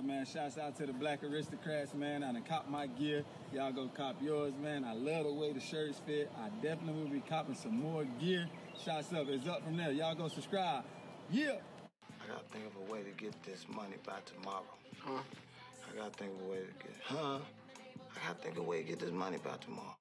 Yeah, man. Shouts out to the Black Aristocrats, man. I done cop my gear. Y'all go cop yours, man. I love the way the shirts fit. I definitely will be copping some more gear. Shouts up. It's up from there. Y'all go subscribe. Yeah. I gotta think of a way to get this money by tomorrow. Huh? I gotta think of a way to get. Huh? I gotta think of a way to get this money by tomorrow.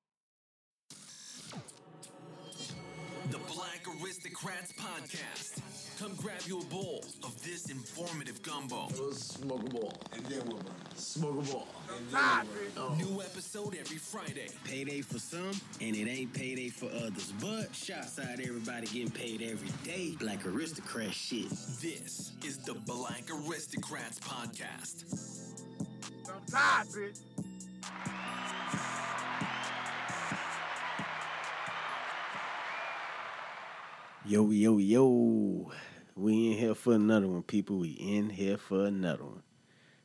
The Black Aristocrats Podcast. Come grab you a bowl of this informative gumbo. Smoke a ball. And then we'll burn. Smoke a ball. New episode every Friday. Payday for some, and it ain't payday for others. But shouts out everybody getting paid every day. Like aristocrat shit. This is the Black Aristocrats Podcast. I'm tired, bitch. Yo, yo, yo. We in here for another one, people. We in here for another one.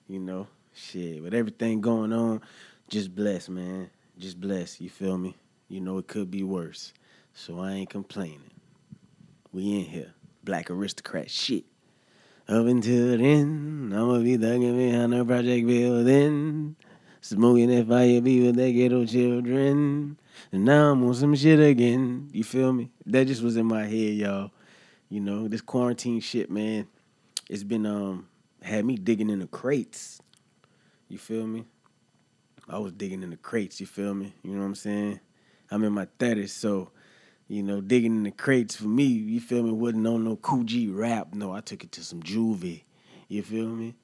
You know, shit. With everything going on, just bless, man. Just bless. You feel me? You know, it could be worse. So I ain't complaining. We in here. Black aristocrat shit. Up until then, I'ma be thugging behind the project building. Smoking that fire be with that ghetto children. And now I'm on some shit again. You feel me? That just was in my head, y'all. You know, this quarantine shit, man. It's been um had me digging in the crates. You feel me? I was digging in the crates, you feel me? You know what I'm saying? I'm in my 30s, so you know, digging in the crates for me, you feel me, wasn't on no Kool G Rap. No, I took it to some juvie. You feel me?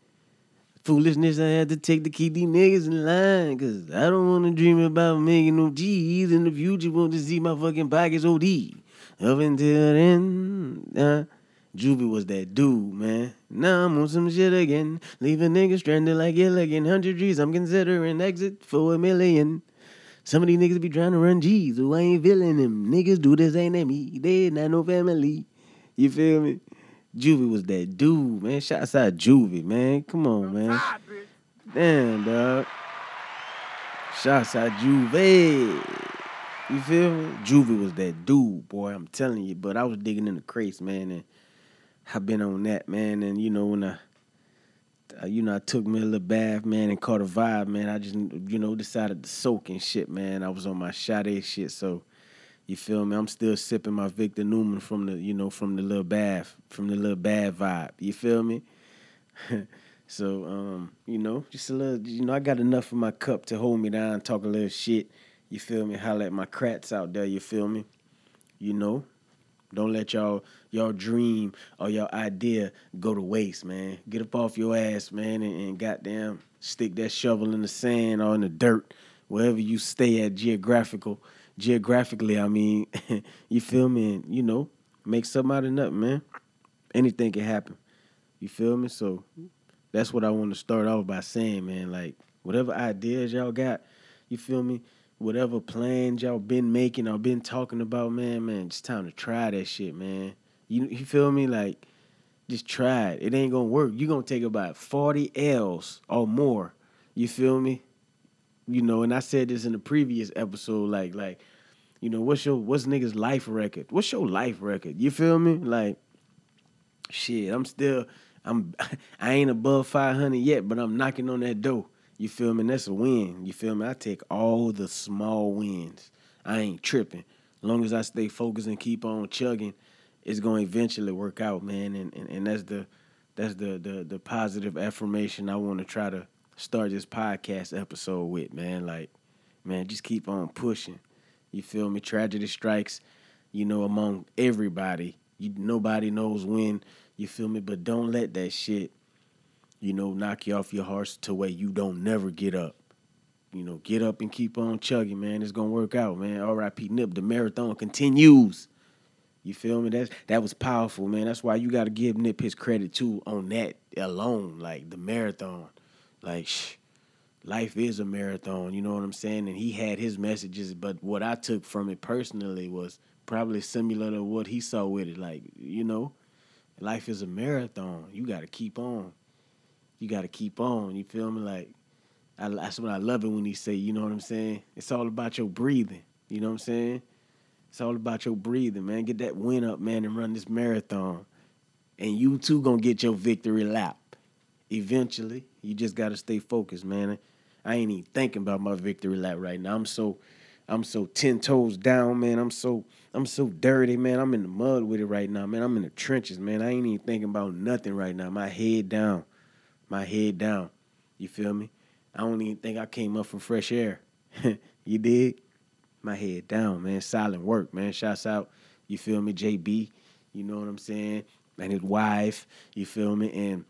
Foolishness I had to take to keep these niggas in line. Cause I don't wanna dream about making no G's in the future. Want to see my fucking pockets OD. Up until then, uh, Juvie was that dude, man. Now I'm on some shit again. Leave a nigga stranded like Gilligan. Hundred G's, I'm considering exit for a million. Some of these niggas be trying to run G's, who I ain't feeling them. Niggas do this, ain't me? They not no family. You feel me? Juvie was that dude, man. Shouts out Juvie, man. Come on, man. Damn, dog. Shouts out Juvie. You feel me? Juvie was that dude, boy. I'm telling you. But I was digging in the crates, man, and I've been on that, man. And you know when I, uh, you know, I took me a little bath, man, and caught a vibe, man. I just, you know, decided to soak and shit, man. I was on my Sade shit, so you feel me? I'm still sipping my Victor Newman from the, you know, from the little bath, from the little bad vibe. You feel me? so, um, you know, just a little, you know, I got enough in my cup to hold me down, talk a little shit. You feel me? Holla at my crats out there. You feel me? You know, don't let y'all y'all dream or y'all idea go to waste, man. Get up off your ass, man, and, and goddamn stick that shovel in the sand or in the dirt, wherever you stay at geographical, geographically. I mean, you feel me? And you know, make something out of nothing, man. Anything can happen. You feel me? So that's what I want to start off by saying, man. Like whatever ideas y'all got, you feel me? Whatever plans y'all been making or been talking about, man, man, it's time to try that shit, man. You you feel me? Like just try it. It ain't gonna work. You're gonna take about 40 L's or more. You feel me? You know, and I said this in the previous episode, like, like, you know, what's your what's niggas life record? What's your life record? You feel me? Like, shit, I'm still I'm I ain't above 500 yet, but I'm knocking on that door. You feel me? And that's a win. You feel me? I take all the small wins. I ain't tripping. As long as I stay focused and keep on chugging, it's gonna eventually work out, man. And and, and that's the that's the the the positive affirmation I want to try to start this podcast episode with, man. Like, man, just keep on pushing. You feel me? Tragedy strikes, you know, among everybody. You nobody knows when. You feel me? But don't let that shit, you know, knock you off your horse to where you don't never get up. You know, get up and keep on chugging, man. It's gonna work out, man. R.I.P. Nip. The marathon continues. You feel me? That's that was powerful, man. That's why you got to give Nip his credit too on that alone, like the marathon. Like, shh, life is a marathon. You know what I'm saying? And he had his messages, but what I took from it personally was probably similar to what he saw with it. Like, you know, life is a marathon. You got to keep on. You got to keep on. You feel me? Like, I, that's what I love it when he say, you know what I'm saying? It's all about your breathing. You know what I'm saying? It's all about your breathing, man. Get that wind up, man, and run this marathon. And you too gonna get your victory lap. eventually. You just gotta stay focused, man. I ain't even thinking about my victory lap right now. I'm so I'm so ten toes down, man. I'm so I'm so dirty, man. I'm in the mud with it right now, man. I'm in the trenches, man. I ain't even thinking about nothing right now. My head down. My head down. You feel me? I don't even think I came up from fresh air. you did? My head down, man. Silent work, man. Shouts out, you feel me, JB. You know what I'm saying? And his wife, you feel me? And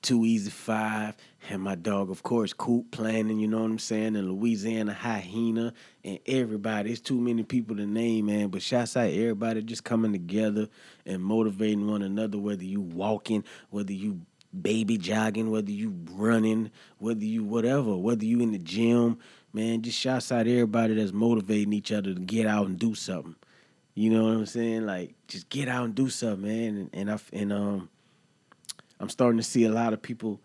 Two Easy Five, and my dog, of course, Coop Planning, you know what I'm saying? And Louisiana Hyena, and everybody. It's too many people to name, man. But shouts out everybody just coming together and motivating one another, whether you walking, whether you baby jogging, whether you running, whether you whatever, whether you in the gym, man, just shouts out everybody that's motivating each other to get out and do something. You know what I'm saying? Like just get out and do something, man. And, and I and um I'm starting to see a lot of people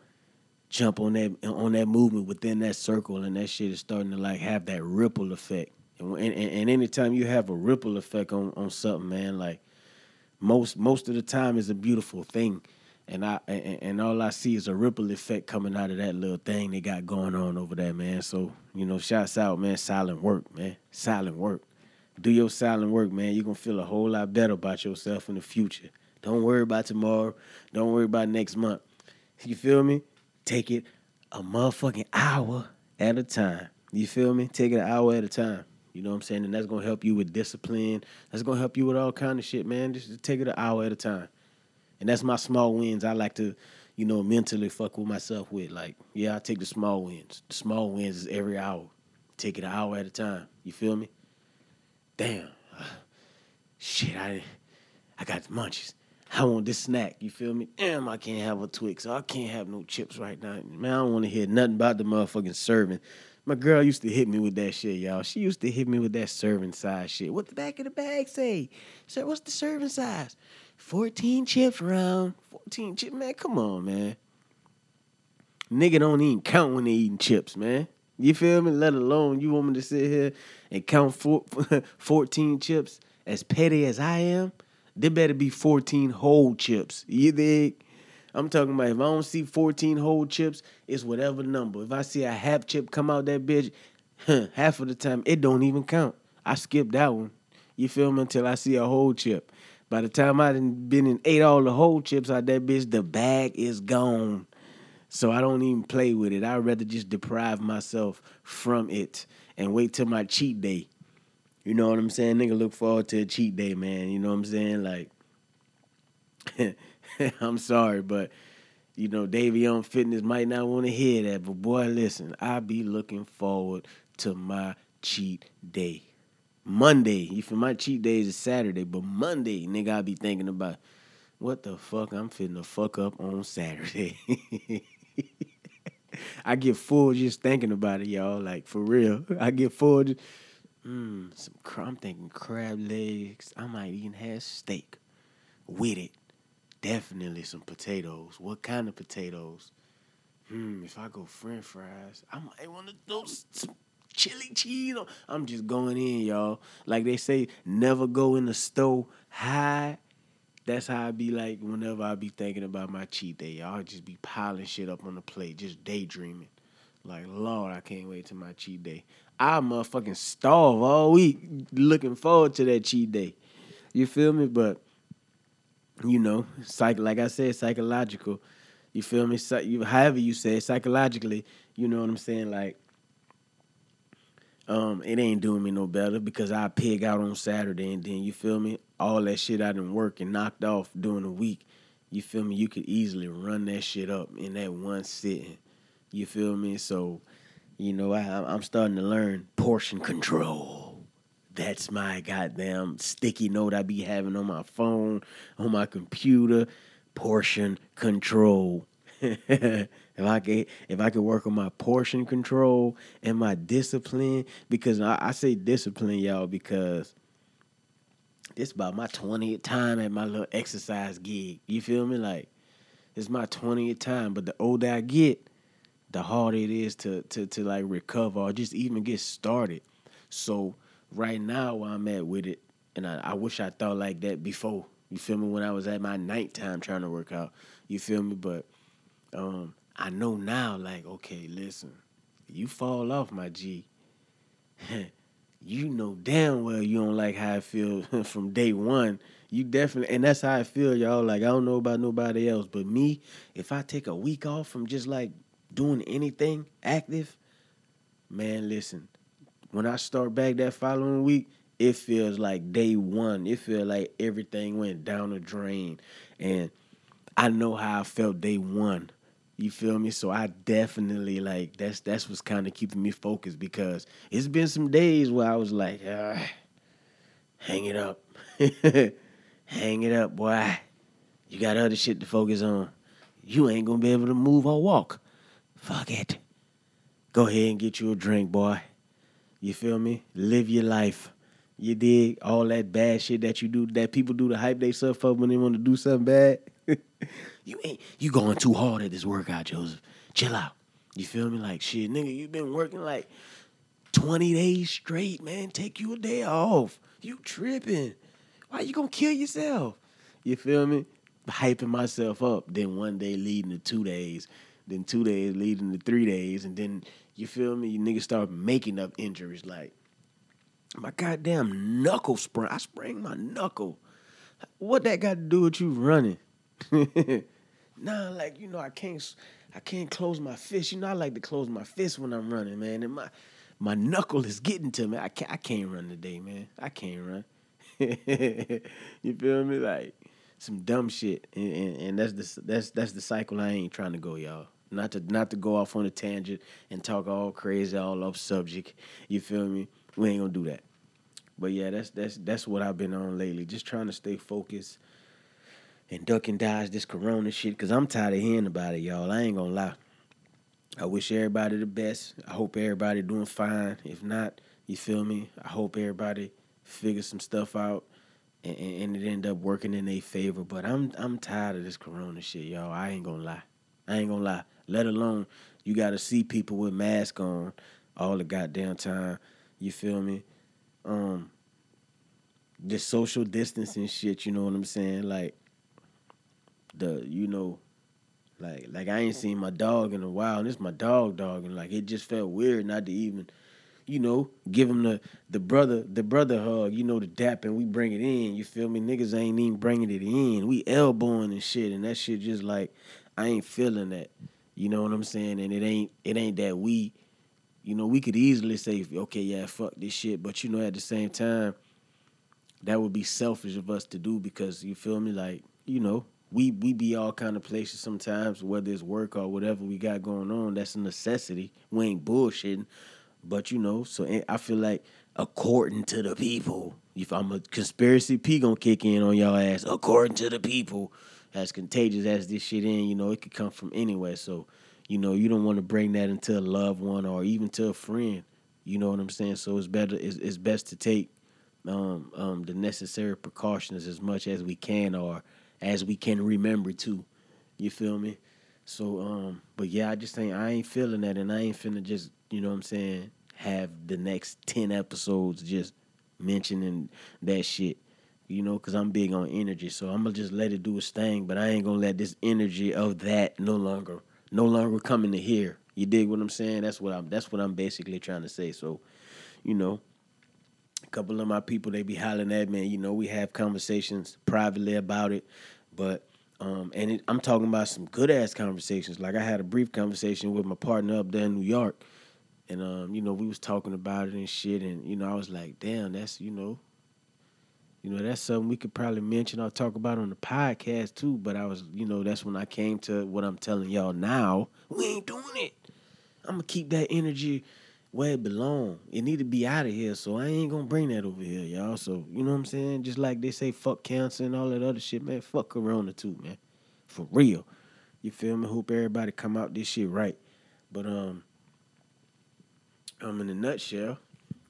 jump on that on that movement within that circle, and that shit is starting to like have that ripple effect. And and, and anytime you have a ripple effect on on something, man, like most most of the time is a beautiful thing. And I and, and all I see is a ripple effect coming out of that little thing they got going on over there, man. So you know, shouts out, man. Silent work, man. Silent work. Do your silent work, man. You're gonna feel a whole lot better about yourself in the future. Don't worry about tomorrow. Don't worry about next month. You feel me? Take it a motherfucking hour at a time. You feel me? Take it an hour at a time. You know what I'm saying? And that's gonna help you with discipline. That's gonna help you with all kind of shit, man. Just take it an hour at a time. And that's my small wins. I like to, you know, mentally fuck with myself with. Like, yeah, I take the small wins. The small wins is every hour. Take it an hour at a time. You feel me? Damn. Shit, I I got munchies. I want this snack. You feel me? Damn, I can't have a Twix. I can't have no chips right now. Man, I don't want to hear nothing about the motherfucking serving. My girl used to hit me with that shit, y'all. She used to hit me with that serving size shit. What the back of the bag say? Sir, what's the serving size? 14 chips round. 14 chips. Man, come on, man. Nigga don't even count when they eating chips, man. You feel me? Let alone you want me to sit here and count four, 14 chips as petty as I am. There better be 14 whole chips. You dig? I'm talking about if I don't see 14 whole chips, it's whatever number. If I see a half chip come out that bitch, half of the time it don't even count. I skip that one. You feel me? Until I see a whole chip. By the time I done been and ate all the whole chips out that bitch, the bag is gone. So I don't even play with it. I'd rather just deprive myself from it and wait till my cheat day. You know what I'm saying? Nigga look forward to a cheat day, man. You know what I'm saying? Like I'm sorry, but you know, Davion Fitness might not want to hear that, but boy, listen, I be looking forward to my cheat day. Monday, you feel my cheat day is Saturday, but Monday, nigga, I be thinking about what the fuck I'm finna the fuck up on Saturday. I get full just thinking about it, y'all. Like for real, I get full. Just, mm, some I'm thinking crab legs. I might even have steak with it. Definitely some potatoes. What kind of potatoes? Hmm, if I go French fries, I might want to throw some chili cheese. On. I'm just going in, y'all. Like they say, never go in the store high. That's how I be like whenever I be thinking about my cheat day. Y'all just be piling shit up on the plate, just daydreaming. Like, Lord, I can't wait to my cheat day. I motherfucking starve all week looking forward to that cheat day. You feel me? But you know, psych like I said, psychological. You feel me? You, however you say it, psychologically, you know what I'm saying? Like, um, it ain't doing me no better because I pig out on Saturday and then you feel me? All that shit I done work and knocked off during the week. You feel me? You could easily run that shit up in that one sitting. You feel me? So, you know, I, I'm starting to learn portion control. That's my goddamn sticky note I be having on my phone, on my computer. Portion control. if I could, if I could work on my portion control and my discipline, because I, I say discipline, y'all, because this about my 20th time at my little exercise gig. You feel me? Like it's my 20th time, but the older I get, the harder it is to to to like recover or just even get started. So right now where I'm at with it, and I, I wish I thought like that before. You feel me? When I was at my nighttime trying to work out. You feel me? But um, I know now, like, okay, listen, you fall off, my G. you know damn well you don't like how I feel from day one. You definitely, and that's how I feel, y'all. Like, I don't know about nobody else, but me, if I take a week off from just like doing anything active, man, listen, when I start back that following week, it feels like day one. It feels like everything went down the drain. And I know how I felt day one. You feel me? So I definitely like that's that's what's kind of keeping me focused because it's been some days where I was like, ah, hang it up. hang it up, boy. You got other shit to focus on. You ain't gonna be able to move or walk. Fuck it. Go ahead and get you a drink, boy. You feel me? Live your life. You dig all that bad shit that you do, that people do to hype themselves up when they want to do something bad. You ain't you going too hard at this workout, Joseph. Chill out. You feel me? Like shit, nigga, you been working like 20 days straight, man. Take you a day off. You tripping. Why you gonna kill yourself? You feel me? Hyping myself up. Then one day leading to two days. Then two days leading to three days. And then you feel me? You niggas start making up injuries like my goddamn knuckle sprain. I sprained my knuckle. What that got to do with you running? nah, like you know, I can't, I can't close my fist. You know, I like to close my fist when I'm running, man. And my, my knuckle is getting to me. I can't, I can't run today, man. I can't run. you feel me? Like some dumb shit, and, and, and that's the that's that's the cycle I ain't trying to go, y'all. Not to not to go off on a tangent and talk all crazy, all off subject. You feel me? We ain't gonna do that. But yeah, that's that's that's what I've been on lately. Just trying to stay focused and duck and dodge this corona shit. Cause I'm tired of hearing about it, y'all. I ain't gonna lie. I wish everybody the best. I hope everybody doing fine. If not, you feel me? I hope everybody figure some stuff out and, and it end up working in their favor. But I'm I'm tired of this corona shit, y'all. I ain't gonna lie. I ain't gonna lie. Let alone you gotta see people with masks on all the goddamn time. You feel me? Um this social distancing shit, you know what I'm saying? Like the you know like like I ain't seen my dog in a while and it's my dog dog and like it just felt weird not to even you know, give him the the brother the brother hug, you know, the dap, and we bring it in. You feel me? Niggas ain't even bringing it in. We elbowing and shit, and that shit just like I ain't feeling that. You know what I'm saying? And it ain't it ain't that we, you know, we could easily say, okay, yeah, fuck this shit, but you know, at the same time, that would be selfish of us to do because you feel me, like you know, we we be all kind of places sometimes, whether it's work or whatever we got going on. That's a necessity. We ain't bullshitting. But you know, so I feel like according to the people, if I'm a conspiracy P gonna kick in on y'all ass, according to the people, as contagious as this shit in, you know, it could come from anywhere. So, you know, you don't want to bring that into a loved one or even to a friend. You know what I'm saying? So it's better it's, it's best to take um, um, the necessary precautions as much as we can or as we can remember too. You feel me? So um, but yeah, I just ain't I ain't feeling that and I ain't finna just you know what I'm saying, have the next 10 episodes just mentioning that shit. You know, because I'm big on energy. So I'm to just let it do its thing. But I ain't to let this energy of that no longer, no longer come into here. You dig what I'm saying? That's what I'm, that's what I'm basically trying to say. So, you know, a couple of my people, they be hollering at me. You know, we have conversations privately about it. But um, and it, I'm talking about some good ass conversations. Like I had a brief conversation with my partner up there in New York, and um, you know, we was talking about it and shit, and you know, I was like, damn, that's you know, you know, that's something we could probably mention or talk about on the podcast too. But I was, you know, that's when I came to what I'm telling y'all now. We ain't doing it. I'm gonna keep that energy where it belong. It need to be out of here, so I ain't gonna bring that over here, y'all. So you know what I'm saying? Just like they say, fuck cancer and all that other shit, man. Fuck Corona too, man. For real. You feel me? Hope everybody come out this shit right. But um, um, in a nutshell,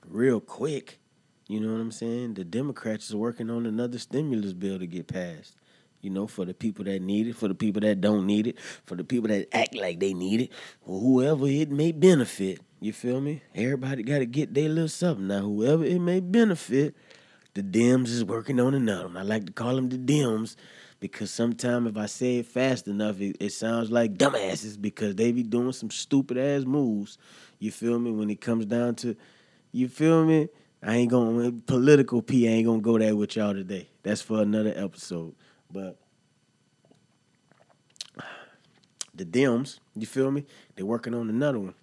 real quick, you know what I'm saying? The Democrats is working on another stimulus bill to get passed. You know, for the people that need it, for the people that don't need it, for the people that act like they need it, or whoever it may benefit. You feel me? Everybody got to get their little something. Now, whoever it may benefit, the Dems is working on another one. I like to call them the Dems because sometimes if I say it fast enough, it, it sounds like dumbasses because they be doing some stupid ass moves. You feel me? When it comes down to, you feel me? I ain't gonna political P. I ain't gonna go there with y'all today. That's for another episode. But the Dems, you feel me? They're working on another one.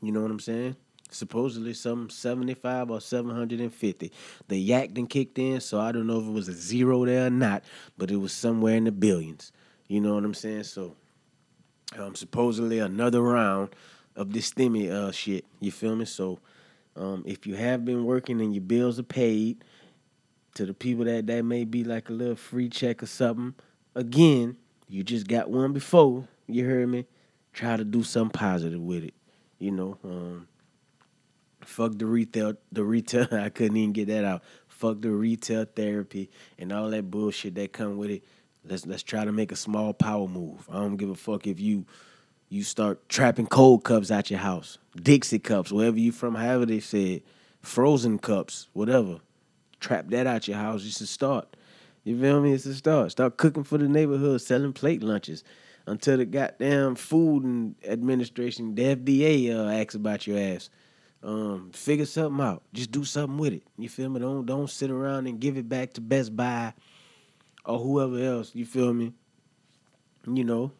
You know what I'm saying? Supposedly some 75 or 750. The yak then kicked in, so I don't know if it was a zero there or not, but it was somewhere in the billions. You know what I'm saying? So um supposedly another round of this stimmy uh shit. You feel me? So um if you have been working and your bills are paid to the people that that may be like a little free check or something, again, you just got one before, you heard me? Try to do something positive with it. You know, um fuck the retail the retail I couldn't even get that out. Fuck the retail therapy and all that bullshit that come with it. Let's let's try to make a small power move. I don't give a fuck if you you start trapping cold cups out your house, Dixie cups, wherever you from, however they said, frozen cups, whatever. Trap that out your house. It's a start. You feel me? It's a start. Start cooking for the neighborhood, selling plate lunches until the goddamn food and administration, the FDA, uh, asks about your ass. Um, figure something out. Just do something with it. You feel me? Don't don't sit around and give it back to Best Buy or whoever else. You feel me? You know,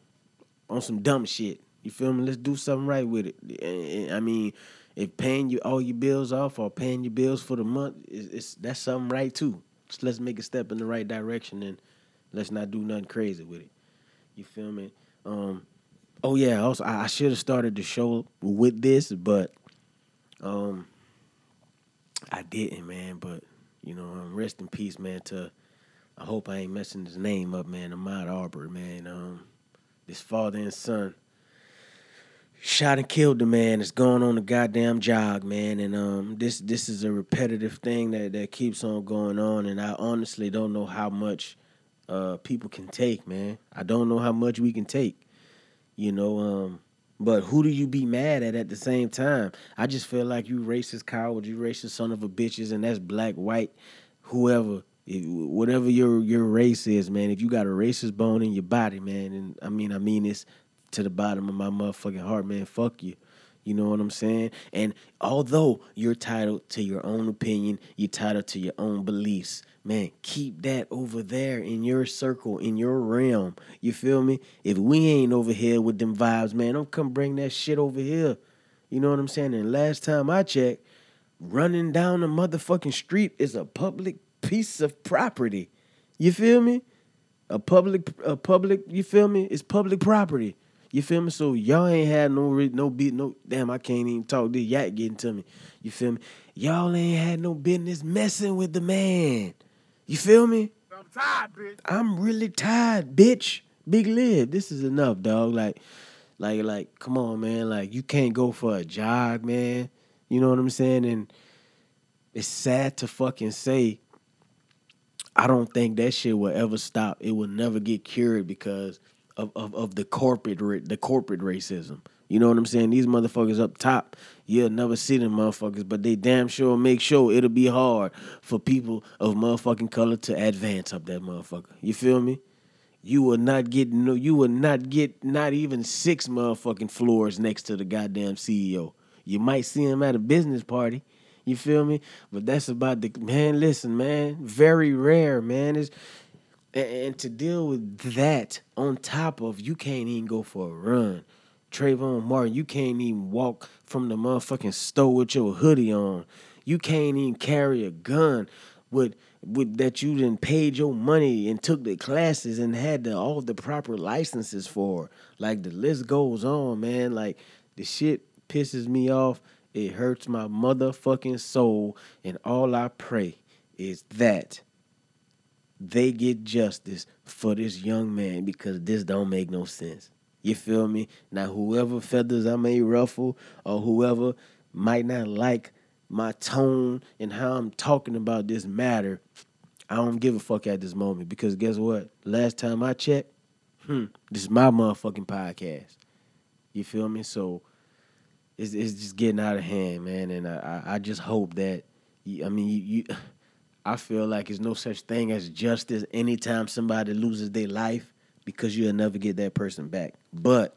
on some dumb shit. You feel me? Let's do something right with it. And- and, I mean, if paying you all your bills off or paying your bills for the month, is it's that's something right too. Just let's make a step in the right direction and let's not do nothing crazy with it. You feel me? Um, oh yeah. Also, I, I should have started the show with this, but um, I didn't, man. But you know, um, rest in peace, man. To I hope I ain't messing his name up, man. Ahmaud Arbery, man. Um, this father and son shot and killed the man that's going on the goddamn jog, man. And um, this this is a repetitive thing that that keeps on going on, and I honestly don't know how much uh people can take, man. I don't know how much we can take, you know. Um, but who do you be mad at at the same time? I just feel like you racist coward, you racist son of a bitches, and that's black, white, whoever. If, whatever your your race is, man. If you got a racist bone in your body, man, and I mean, I mean this to the bottom of my motherfucking heart, man. Fuck you. You know what I'm saying? And although you're titled to your own opinion, you're titled to your own beliefs, man, keep that over there in your circle, in your realm. You feel me? If we ain't over here with them vibes, man, don't come bring that shit over here. You know what I'm saying? And last time I checked, running down a motherfucking street is a public piece of property. You feel me? A public, a public. You feel me? It's public property. You feel me? So y'all ain't had no re- no beat no. Damn, I can't even talk. This yak getting to me. You feel me? Y'all ain't had no business messing with the man. You feel me? I'm tired, bitch. I'm really tired, bitch. Big lid. This is enough, dog. Like, like, like, come on, man. Like, you can't go for a jog, man. You know what I'm saying? And it's sad to fucking say. I don't think that shit will ever stop. It will never get cured because of, of, of the corporate the corporate racism. You know what I'm saying? These motherfuckers up top, you'll never see them motherfuckers, but they damn sure make sure it'll be hard for people of motherfucking color to advance up that motherfucker. You feel me? You will not get no you will not get not even six motherfucking floors next to the goddamn CEO. You might see him at a business party. You feel me? But that's about the man. Listen, man, very rare, man. Is and, and to deal with that on top of you can't even go for a run. Trayvon Martin, you can't even walk from the motherfucking store with your hoodie on. You can't even carry a gun with with that you didn't paid your money and took the classes and had the, all the proper licenses for. Like the list goes on, man. Like the shit pisses me off. It hurts my motherfucking soul. And all I pray is that they get justice for this young man because this don't make no sense. You feel me? Now, whoever feathers I may ruffle or whoever might not like my tone and how I'm talking about this matter, I don't give a fuck at this moment because guess what? Last time I checked, hmm, this is my motherfucking podcast. You feel me? So it's it's just getting out of hand, man. And I I, I just hope that I mean you, you I feel like there's no such thing as justice anytime somebody loses their life because you'll never get that person back. But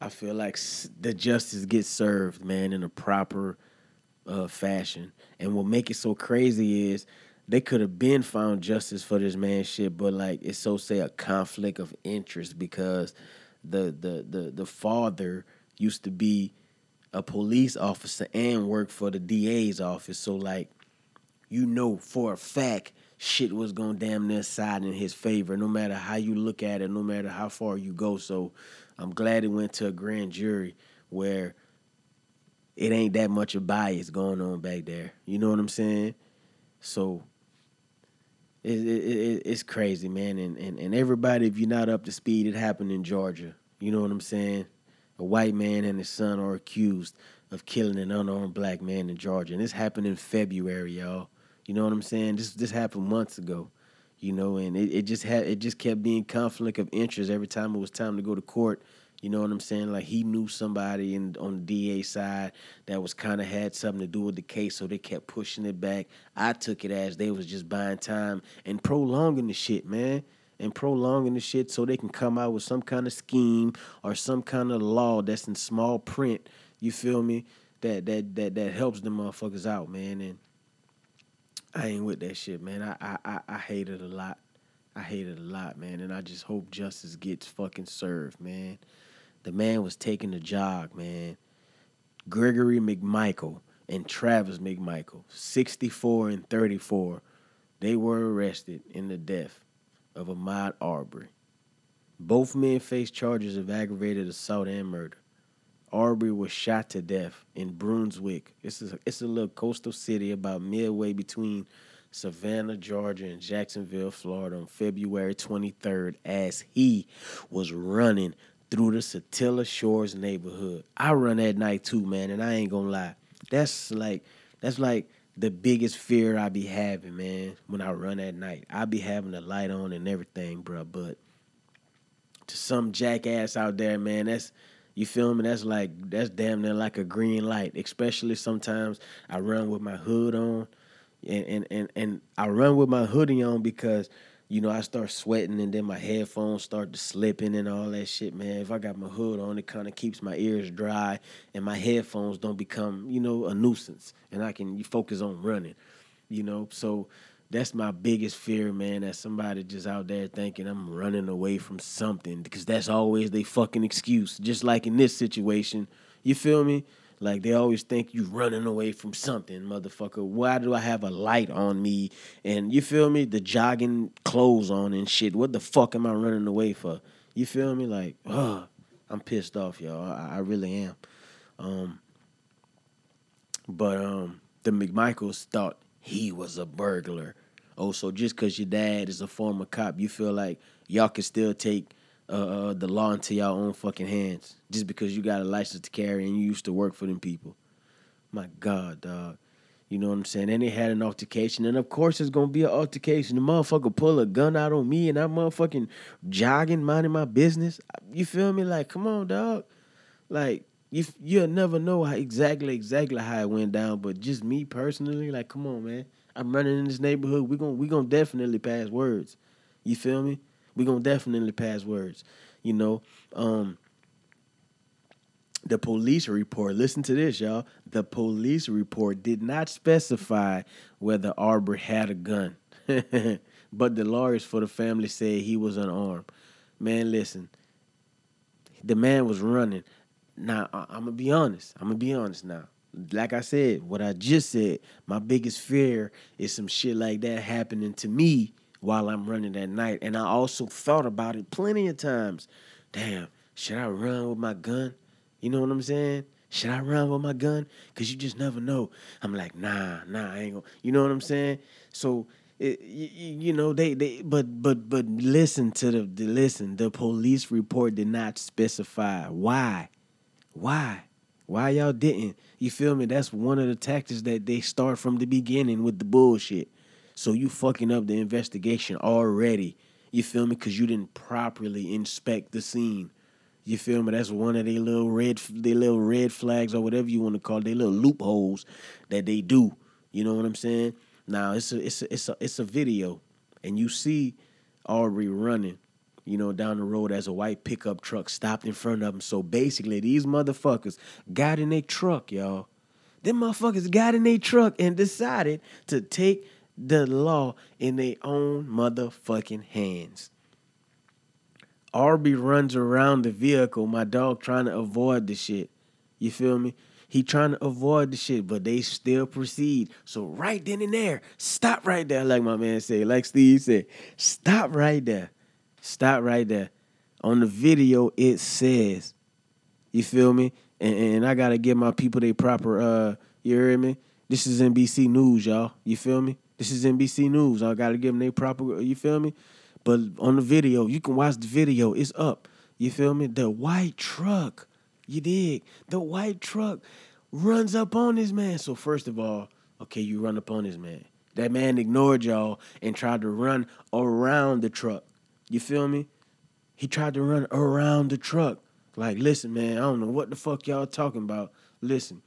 I feel like the justice gets served, man, in a proper uh, fashion. And what make it so crazy is they could have been found justice for this man shit, but like it's so say a conflict of interest because the the the the father used to be a police officer and work for the DA's office. So like you know for a fact shit was gonna damn near side in his favor, no matter how you look at it, no matter how far you go. So I'm glad it went to a grand jury where it ain't that much of bias going on back there. You know what I'm saying? So it, it, it, it's crazy, man. And, and and everybody, if you're not up to speed, it happened in Georgia. You know what I'm saying? A white man and his son are accused of killing an unarmed black man in Georgia, and this happened in February, y'all. You know what I'm saying? This this happened months ago. You know, and it, it just had it just kept being conflict of interest every time it was time to go to court. You know what I'm saying? Like he knew somebody in on the DA side that was kind of had something to do with the case, so they kept pushing it back. I took it as they was just buying time and prolonging the shit, man, and prolonging the shit so they can come out with some kind of scheme or some kind of law that's in small print. You feel me? That that that that helps the motherfuckers out, man. And I ain't with that shit, man. I I I, I hate it a lot. I hate it a lot, man. And I just hope justice gets fucking served, man. The man was taking a jog, man. Gregory McMichael and Travis McMichael, 64 and 34, they were arrested in the death of Ahmaud Arbery. Both men faced charges of aggravated assault and murder. Arbery was shot to death in Brunswick. It's a, it's a little coastal city about midway between Savannah, Georgia, and Jacksonville, Florida on February 23rd as he was running through the Satilla Shores neighborhood. I run at night too, man, and I ain't gonna lie. That's like that's like the biggest fear I be having, man, when I run at night. I be having the light on and everything, bruh, but to some jackass out there, man, that's you feel me? That's like that's damn near like a green light. Especially sometimes I run with my hood on, and and and, and I run with my hoodie on because you know I start sweating and then my headphones start to slipping and all that shit, man. If I got my hood on, it kind of keeps my ears dry and my headphones don't become you know a nuisance, and I can focus on running, you know. So that's my biggest fear, man. That somebody just out there thinking I'm running away from something because that's always they fucking excuse. Just like in this situation, you feel me? Like they always think you running away from something, motherfucker. Why do I have a light on me? And you feel me? The jogging clothes on and shit. What the fuck am I running away for? You feel me? Like, ugh, I'm pissed off, y'all. I, I really am. Um, but um, the McMichaels thought he was a burglar. Oh, so just because your dad is a former cop, you feel like y'all can still take uh, uh, the law into your own fucking hands just because you got a license to carry and you used to work for them people. My God, dog. You know what I'm saying? And they had an altercation, and of course it's gonna be an altercation. The motherfucker pull a gun out on me, and I'm motherfucking jogging, minding my business. You feel me? Like, come on, dog. Like, you you'll never know how exactly exactly how it went down, but just me personally, like, come on, man. I'm running in this neighborhood. We gonna we gonna definitely pass words. You feel me? We gonna definitely pass words. You know, um, the police report. Listen to this, y'all. The police report did not specify whether Arbor had a gun, but the lawyers for the family said he was unarmed. Man, listen. The man was running. Now I'm gonna be honest. I'm gonna be honest now. Like I said, what I just said, my biggest fear is some shit like that happening to me while I'm running at night. And I also thought about it plenty of times. Damn, should I run with my gun? You know what I'm saying? Should I run with my gun? Cause you just never know. I'm like, nah, nah, I ain't gonna. You know what I'm saying? So, it, you, you know, they they but but but listen to the, the listen. The police report did not specify why, why, why y'all didn't. You feel me? That's one of the tactics that they start from the beginning with the bullshit. So you fucking up the investigation already. You feel me? Cause you didn't properly inspect the scene. You feel me? That's one of their little red, their little red flags or whatever you want to call it, their little loopholes that they do. You know what I'm saying? Now it's a it's a it's a it's a video, and you see Aubrey running, you know, down the road as a white pickup truck stopped in front of them. So basically, these motherfuckers got in their truck, y'all. Them motherfuckers got in their truck and decided to take the law in their own motherfucking hands. Arby runs around the vehicle, my dog trying to avoid the shit. You feel me? He trying to avoid the shit, but they still proceed. So right then and there, stop right there, like my man said, like Steve said, stop right there. Stop right there. On the video, it says, you feel me? And, and I gotta give my people their proper uh you hear me? This is NBC News, y'all. You feel me? This is NBC News. I gotta give them their proper you feel me? But on the video, you can watch the video. It's up. You feel me? The white truck. You dig? The white truck runs up on this man. So first of all, okay, you run up on this man. That man ignored y'all and tried to run around the truck. You feel me? He tried to run around the truck. Like, listen, man, I don't know what the fuck y'all talking about. Listen,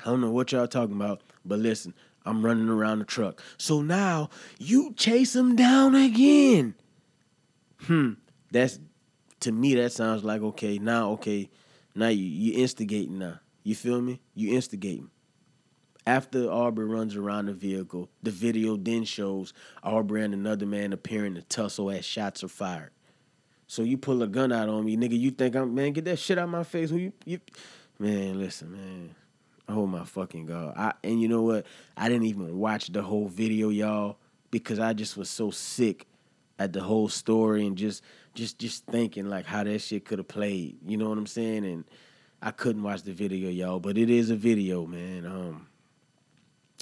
I don't know what y'all talking about, but listen, I'm running around the truck. So now you chase him down again. Hmm. That's to me that sounds like okay, now okay, now you you instigating now. You feel me? You instigating. After Aubrey runs around the vehicle, the video then shows Aubrey and another man appearing to tussle as shots are fired. So you pull a gun out on me, nigga. You think I'm man? Get that shit out my face. Who you? you man, listen, man. Oh my fucking god! I and you know what? I didn't even watch the whole video, y'all, because I just was so sick at the whole story and just just just thinking like how that shit could have played. You know what I'm saying? And I couldn't watch the video, y'all, but it is a video, man. Um.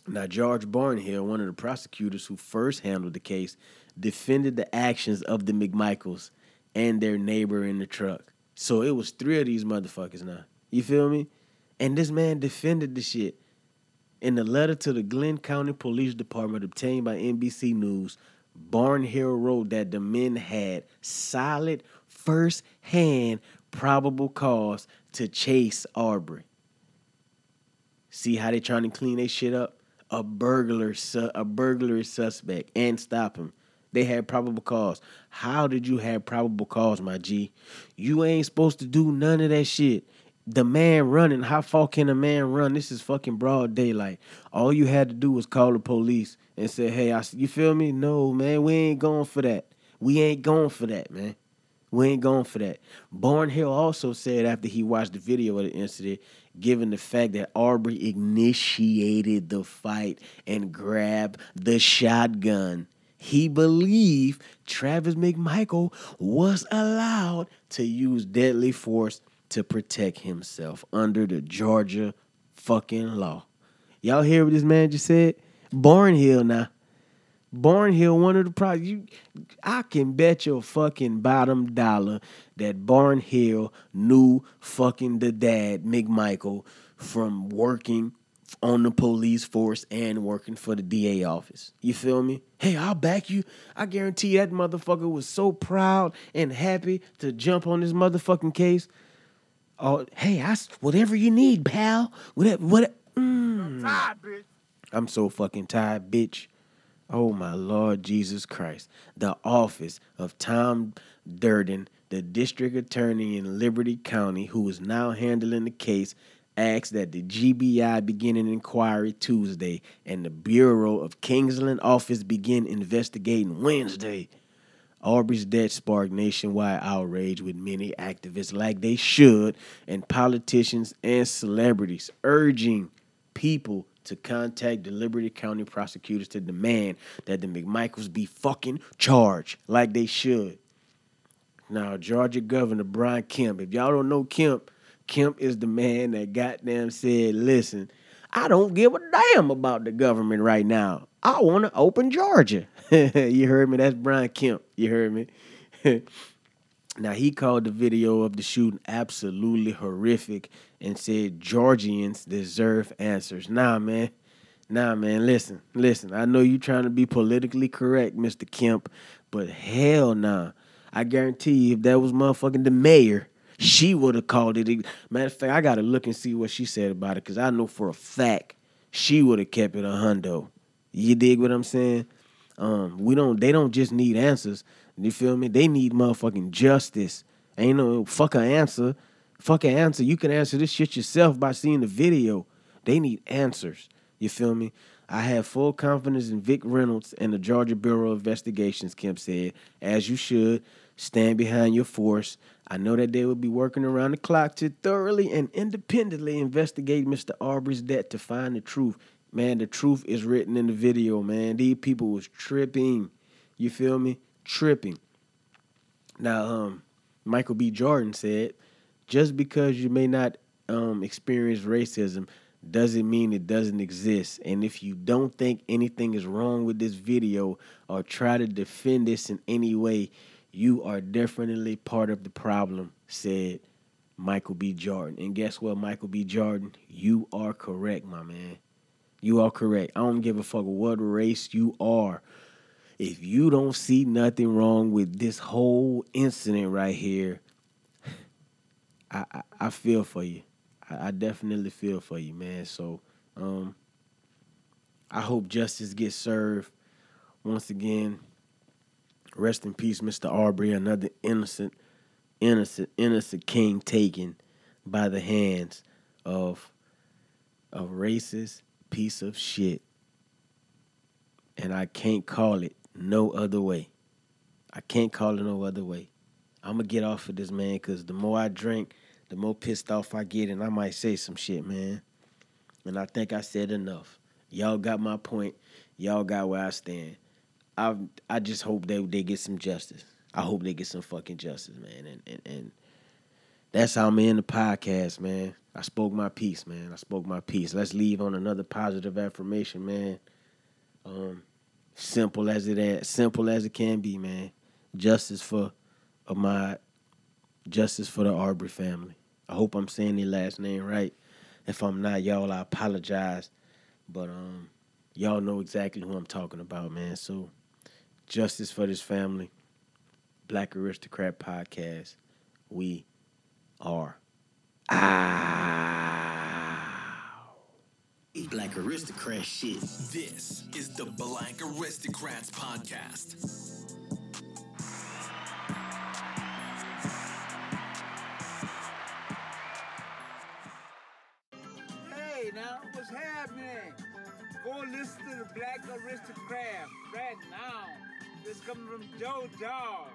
Now, George Barnhill, one of the prosecutors who first handled the case, defended the actions of the McMichaels and their neighbor in the truck. So it was three of these motherfuckers now. You feel me? And this man defended the shit. In the letter to the Glynn County Police Department obtained by NBC News, Barnhill wrote that the men had solid first hand probable cause to chase Aubrey. See how they're trying to clean their shit up? A burglar, su- a burglary suspect, and stop him. They had probable cause. How did you have probable cause, my G? You ain't supposed to do none of that shit. The man running, how far can a man run? This is fucking broad daylight. All you had to do was call the police and say, "Hey, I, you feel me? No, man, we ain't going for that. We ain't going for that, man. We ain't going for that." Barnhill also said after he watched the video of the incident, given the fact that Aubrey initiated the fight and grabbed the shotgun, he believed Travis McMichael was allowed to use deadly force to protect himself under the Georgia fucking law. Y'all hear what this man just said? Barnhill now. Barnhill, one of the problems. You, I can bet your fucking bottom dollar that Barnhill knew fucking the dad, McMichael, from working on the police force and working for the DA office. You feel me? Hey, I'll back you. I guarantee that motherfucker was so proud and happy to jump on this motherfucking case. Oh, hey, I whatever you need, pal. Whatever, what? Mm. Tired, bitch. I'm so fucking tired, bitch. Oh my Lord Jesus Christ. The office of Tom Durden, the district attorney in Liberty County, who is now handling the case, asked that the GBI begin an inquiry Tuesday and the Bureau of Kingsland office begin investigating Wednesday. Aubrey's death sparked nationwide outrage with many activists, like they should, and politicians and celebrities urging people to contact the Liberty County prosecutors to demand that the McMichaels be fucking charged like they should. Now, Georgia Governor Brian Kemp, if y'all don't know Kemp, Kemp is the man that goddamn said, listen, I don't give a damn about the government right now. I want to open Georgia. you heard me? That's Brian Kemp. You heard me? now, he called the video of the shooting absolutely horrific and said Georgians deserve answers. Nah, man. Nah, man, listen, listen. I know you're trying to be politically correct, Mr. Kemp, but hell nah. I guarantee you, if that was motherfucking the mayor, she would have called it. Matter of fact, I gotta look and see what she said about it, because I know for a fact she would have kept it a hundo. You dig what I'm saying? Um, we don't. They don't just need answers. You feel me? They need motherfucking justice. Ain't no fuck a answer. Fuck an answer. You can answer this shit yourself by seeing the video. They need answers. You feel me? I have full confidence in Vic Reynolds and the Georgia Bureau of Investigations, Kemp said, as you should. Stand behind your force. I know that they will be working around the clock to thoroughly and independently investigate Mr. Arbery's death to find the truth. Man, the truth is written in the video, man. These people was tripping. You feel me? Tripping. Now, um, Michael B. Jordan said, just because you may not um, experience racism doesn't mean it doesn't exist. And if you don't think anything is wrong with this video or try to defend this in any way, you are definitely part of the problem, said Michael B. Jordan. And guess what, Michael B. Jordan? You are correct, my man. You are correct. I don't give a fuck what race you are. If you don't see nothing wrong with this whole incident right here, I, I, I feel for you. I, I definitely feel for you, man. So um I hope justice gets served. Once again, rest in peace, Mr. Arbery, another innocent, innocent, innocent king taken by the hands of a racist piece of shit. And I can't call it no other way. I can't call it no other way. I'm gonna get off of this, man, because the more I drink, the more pissed off I get, and I might say some shit, man. And I think I said enough. Y'all got my point. Y'all got where I stand. I I just hope they they get some justice. I hope they get some fucking justice, man. And and, and that's how I'm in the podcast, man. I spoke my piece, man. I spoke my piece. Let's leave on another positive affirmation, man. Um, simple as it is, simple as it can be, man. Justice for Ahmaud. Justice for the Arbery family. I hope I'm saying their last name right. If I'm not, y'all, I apologize. But um, y'all know exactly who I'm talking about, man. So, justice for this family. Black Aristocrat Podcast. We are Black aristocrat shit. This is the Black Aristocrats Podcast. Hey, now, what's happening? Go listen to the Black Aristocrat right now. This coming from Joe Dog.